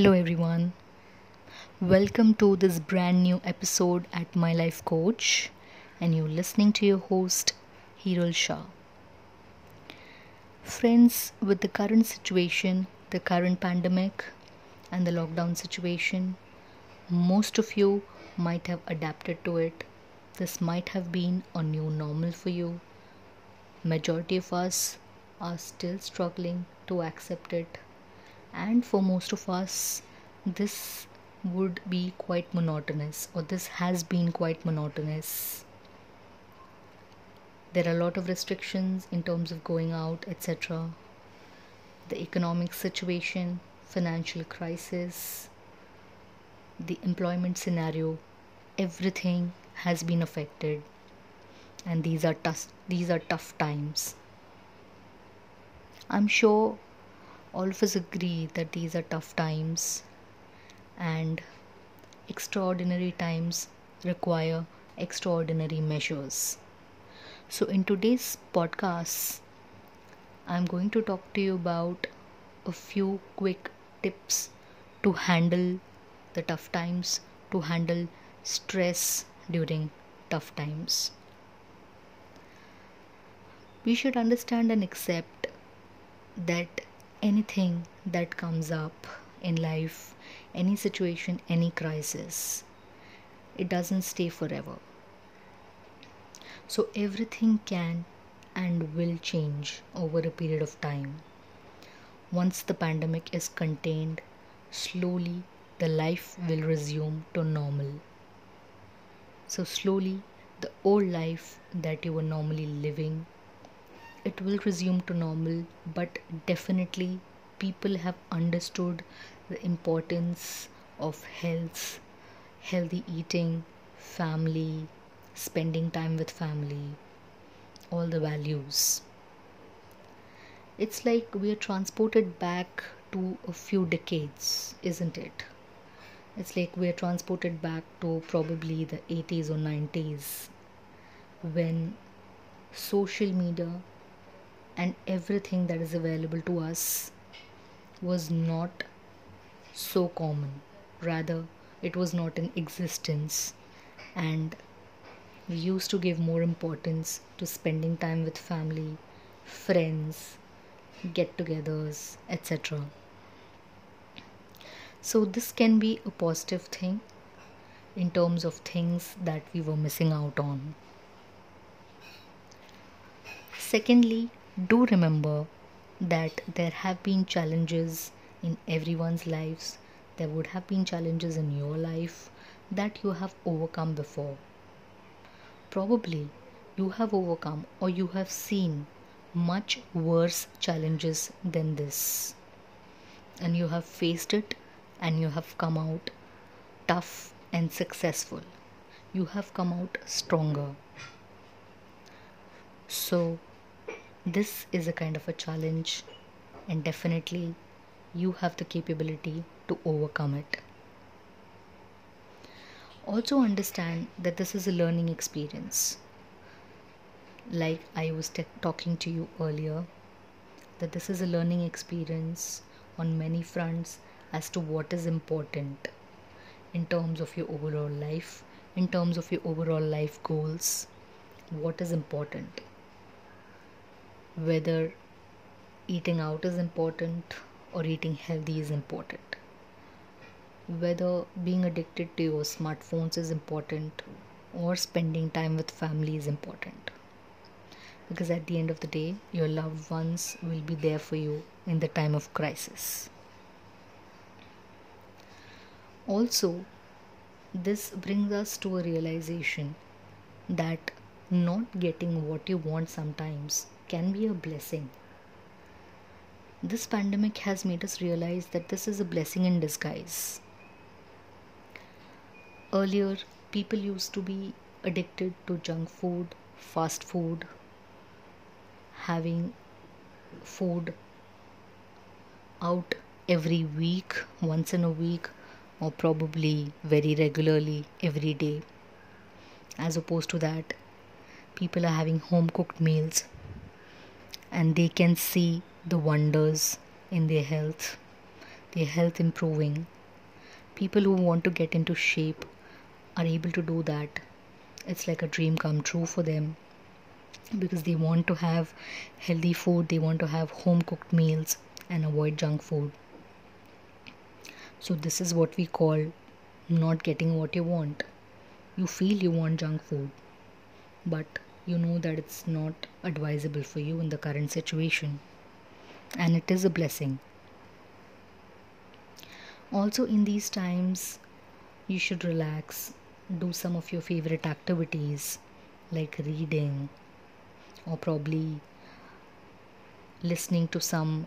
Hello, everyone. Welcome to this brand new episode at My Life Coach, and you're listening to your host, Hiral Shah. Friends, with the current situation, the current pandemic, and the lockdown situation, most of you might have adapted to it. This might have been a new normal for you. Majority of us are still struggling to accept it and for most of us this would be quite monotonous or this has been quite monotonous. There are a lot of restrictions in terms of going out etc the economic situation financial crisis the employment scenario everything has been affected. And these are tough these are tough times. I'm sure all of us agree that these are tough times and extraordinary times require extraordinary measures. So, in today's podcast, I'm going to talk to you about a few quick tips to handle the tough times, to handle stress during tough times. We should understand and accept that anything that comes up in life, any situation, any crisis, it doesn't stay forever. So everything can and will change over a period of time. Once the pandemic is contained, slowly the life will resume to normal. So, slowly, the old life that you were normally living it will resume to normal but definitely people have understood the importance of health healthy eating family spending time with family all the values. It's like we are transported back to a few decades isn't it? It's like we are transported back to probably the 80s or 90s when social media and everything that is available to us was not so common. Rather, it was not in existence, and we used to give more importance to spending time with family, friends, get togethers, etc. So, this can be a positive thing in terms of things that we were missing out on. Secondly, do remember that there have been challenges in everyone's lives. There would have been challenges in your life that you have overcome before. Probably you have overcome or you have seen much worse challenges than this. And you have faced it and you have come out tough and successful. You have come out stronger. So, this is a kind of a challenge, and definitely you have the capability to overcome it. Also, understand that this is a learning experience. Like I was talking to you earlier, that this is a learning experience on many fronts as to what is important in terms of your overall life, in terms of your overall life goals, what is important whether eating out is important or eating healthy is important. Whether being addicted to your smartphones is important or spending time with family is important. Because at the end of the day your loved ones will be there for you in the time of crisis. Also this brings us to a realization that not getting what you want sometimes can be a blessing. This pandemic has made us realize that this is a blessing in disguise. Earlier, people used to be addicted to junk food, fast food, having food out every week, once in a week, or probably very regularly every day. As opposed to that, people are having home cooked meals and they can see the wonders in their health their health improving. People who want to get into shape are able to do that. It's like a dream come true for them because they want to have healthy food, they want to have home cooked meals and avoid junk food. So, this is what we call not getting what you want. You feel you want junk food, but you know that it's not advisable for you in the current situation, and it is a blessing. Also, in these times, you should relax, do some of your favorite activities like reading or probably listening to some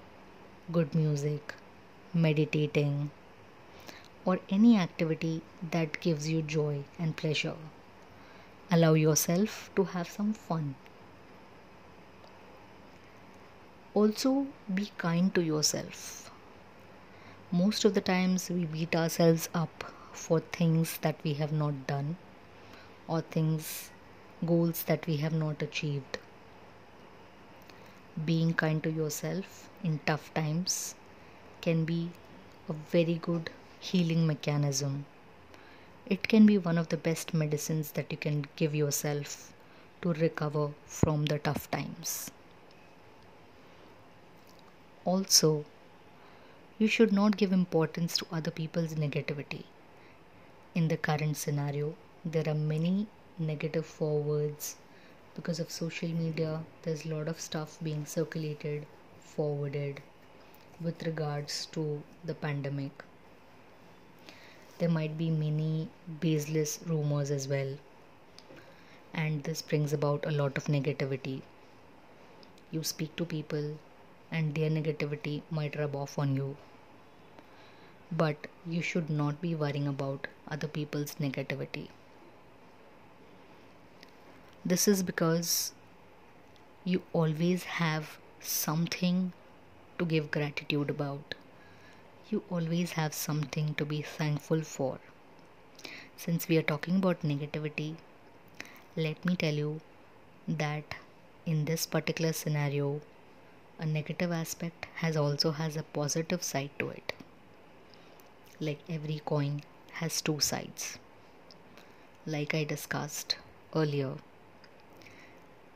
good music, meditating, or any activity that gives you joy and pleasure. Allow yourself to have some fun. Also, be kind to yourself. Most of the times, we beat ourselves up for things that we have not done or things, goals that we have not achieved. Being kind to yourself in tough times can be a very good healing mechanism. It can be one of the best medicines that you can give yourself to recover from the tough times. Also, you should not give importance to other people's negativity. In the current scenario, there are many negative forwards because of social media. There's a lot of stuff being circulated, forwarded with regards to the pandemic there might be many baseless rumors as well. And this brings about a lot of negativity. You speak to people, and their negativity might rub off on you. But you should not be worrying about other people's negativity. This is because you always have something to give gratitude about you always have something to be thankful for. Since we are talking about negativity, let me tell you that in this particular scenario, a negative aspect has also has a positive side to it. Like every coin has two sides. Like I discussed earlier,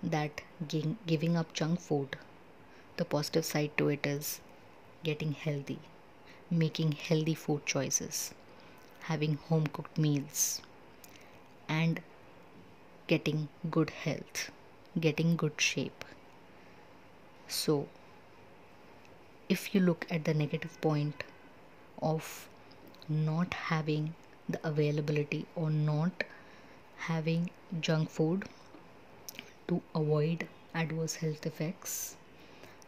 that giving up junk food, the positive side to it is getting healthy making healthy food choices, having home cooked meals, and getting good health, getting good shape. So, if you look at the negative point of not having the availability or not having junk food to avoid adverse health effects,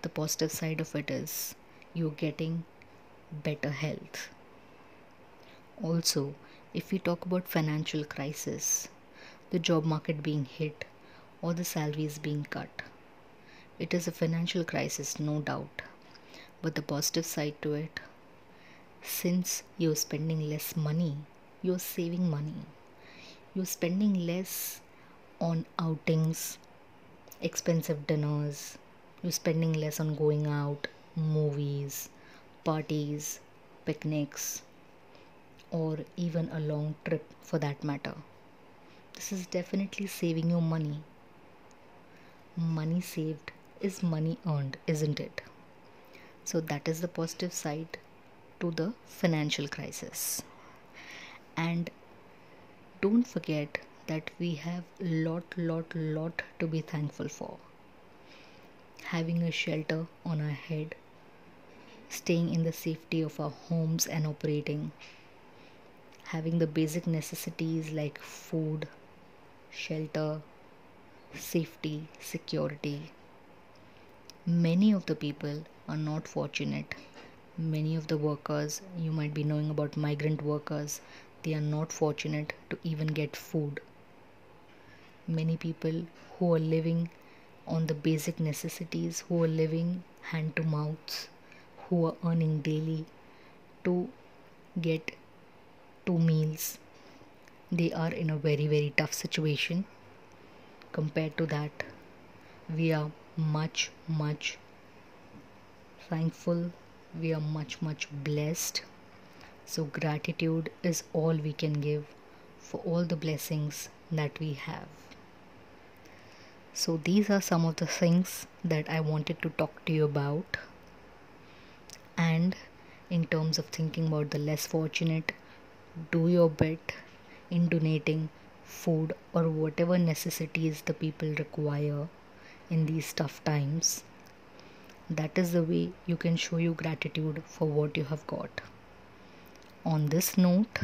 the positive side of it is you're getting better health. Also, if we talk about financial crisis, the job market being hit or the salaries being cut, it is a financial crisis, no doubt. But the positive side to it, since you're spending less money, you're saving money. You're spending less on outings, expensive dinners, you're spending less on going out, parties, picnics, or even a long trip for that matter. This is definitely saving you money. Money saved is money earned, isn't it? So, that is the positive side to the financial crisis. And don't forget that we have lot, lot, lot to be thankful for. Having a shelter on our head staying in the safety of our homes and operating, having the basic necessities like food, shelter, safety, security. Many of the people are not fortunate. Many of the workers, you might be knowing about migrant workers, they are not fortunate to even get food. Many people who are living on the basic necessities, who are living hand to mouth, who are earning daily to get two meals they are in a very very tough situation compared to that we are much much thankful we are much, much blessed. So, gratitude is all we can give for all the blessings that we have. So, these are some of the things that I wanted to talk to you about. And in terms of thinking about the less fortunate, do your bit in donating food or whatever necessities the people require in these tough times. That is the way you can show your gratitude for what you have got. On this note,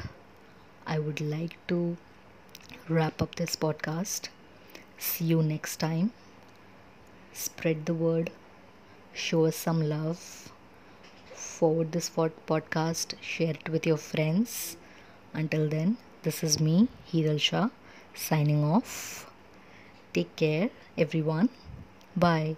I would like to wrap up this podcast. See you next time. Spread the word, show us some love, forward this podcast, share it with your friends. Until then, this is me, Hiral Shah, signing off. Take care, everyone. Bye.